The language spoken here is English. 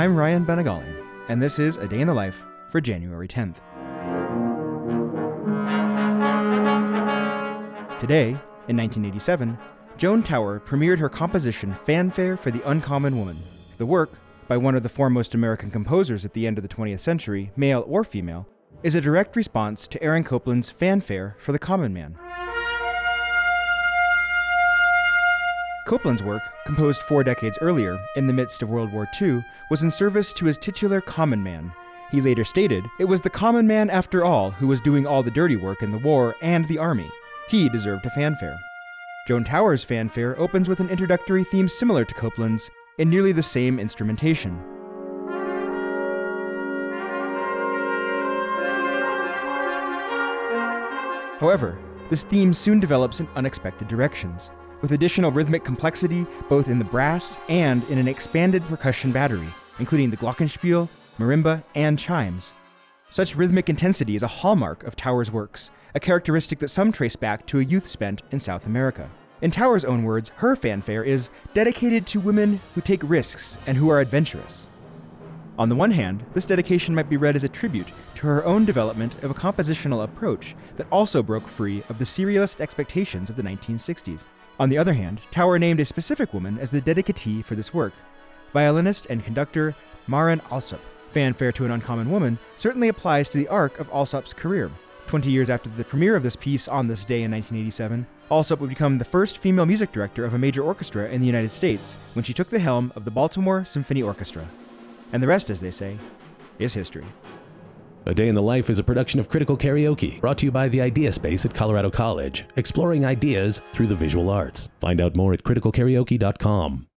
I'm Ryan Benagali, and this is A Day in the Life for January 10th. Today, in 1987, Joan Tower premiered her composition Fanfare for the Uncommon Woman. The work, by one of the foremost American composers at the end of the 20th century, male or female, is a direct response to Aaron Copland's Fanfare for the Common Man. Copland's work, composed four decades earlier, in the midst of World War II, was in service to his titular common man. He later stated, It was the common man, after all, who was doing all the dirty work in the war and the army. He deserved a fanfare. Joan Tower's fanfare opens with an introductory theme similar to Copland's, in nearly the same instrumentation. However, this theme soon develops in unexpected directions, with additional rhythmic complexity both in the brass and in an expanded percussion battery, including the glockenspiel, marimba, and chimes. Such rhythmic intensity is a hallmark of Tower's works, a characteristic that some trace back to a youth spent in South America. In Tower's own words, her fanfare is dedicated to women who take risks and who are adventurous. On the one hand, this dedication might be read as a tribute to her own development of a compositional approach that also broke free of the serialist expectations of the 1960s. On the other hand, Tower named a specific woman as the dedicatee for this work violinist and conductor Marin Alsop. Fanfare to an Uncommon Woman certainly applies to the arc of Alsop's career. Twenty years after the premiere of this piece on this day in 1987, Alsop would become the first female music director of a major orchestra in the United States when she took the helm of the Baltimore Symphony Orchestra. And the rest, as they say, is history. A Day in the Life is a production of Critical Karaoke, brought to you by the Idea Space at Colorado College, exploring ideas through the visual arts. Find out more at criticalkaraoke.com.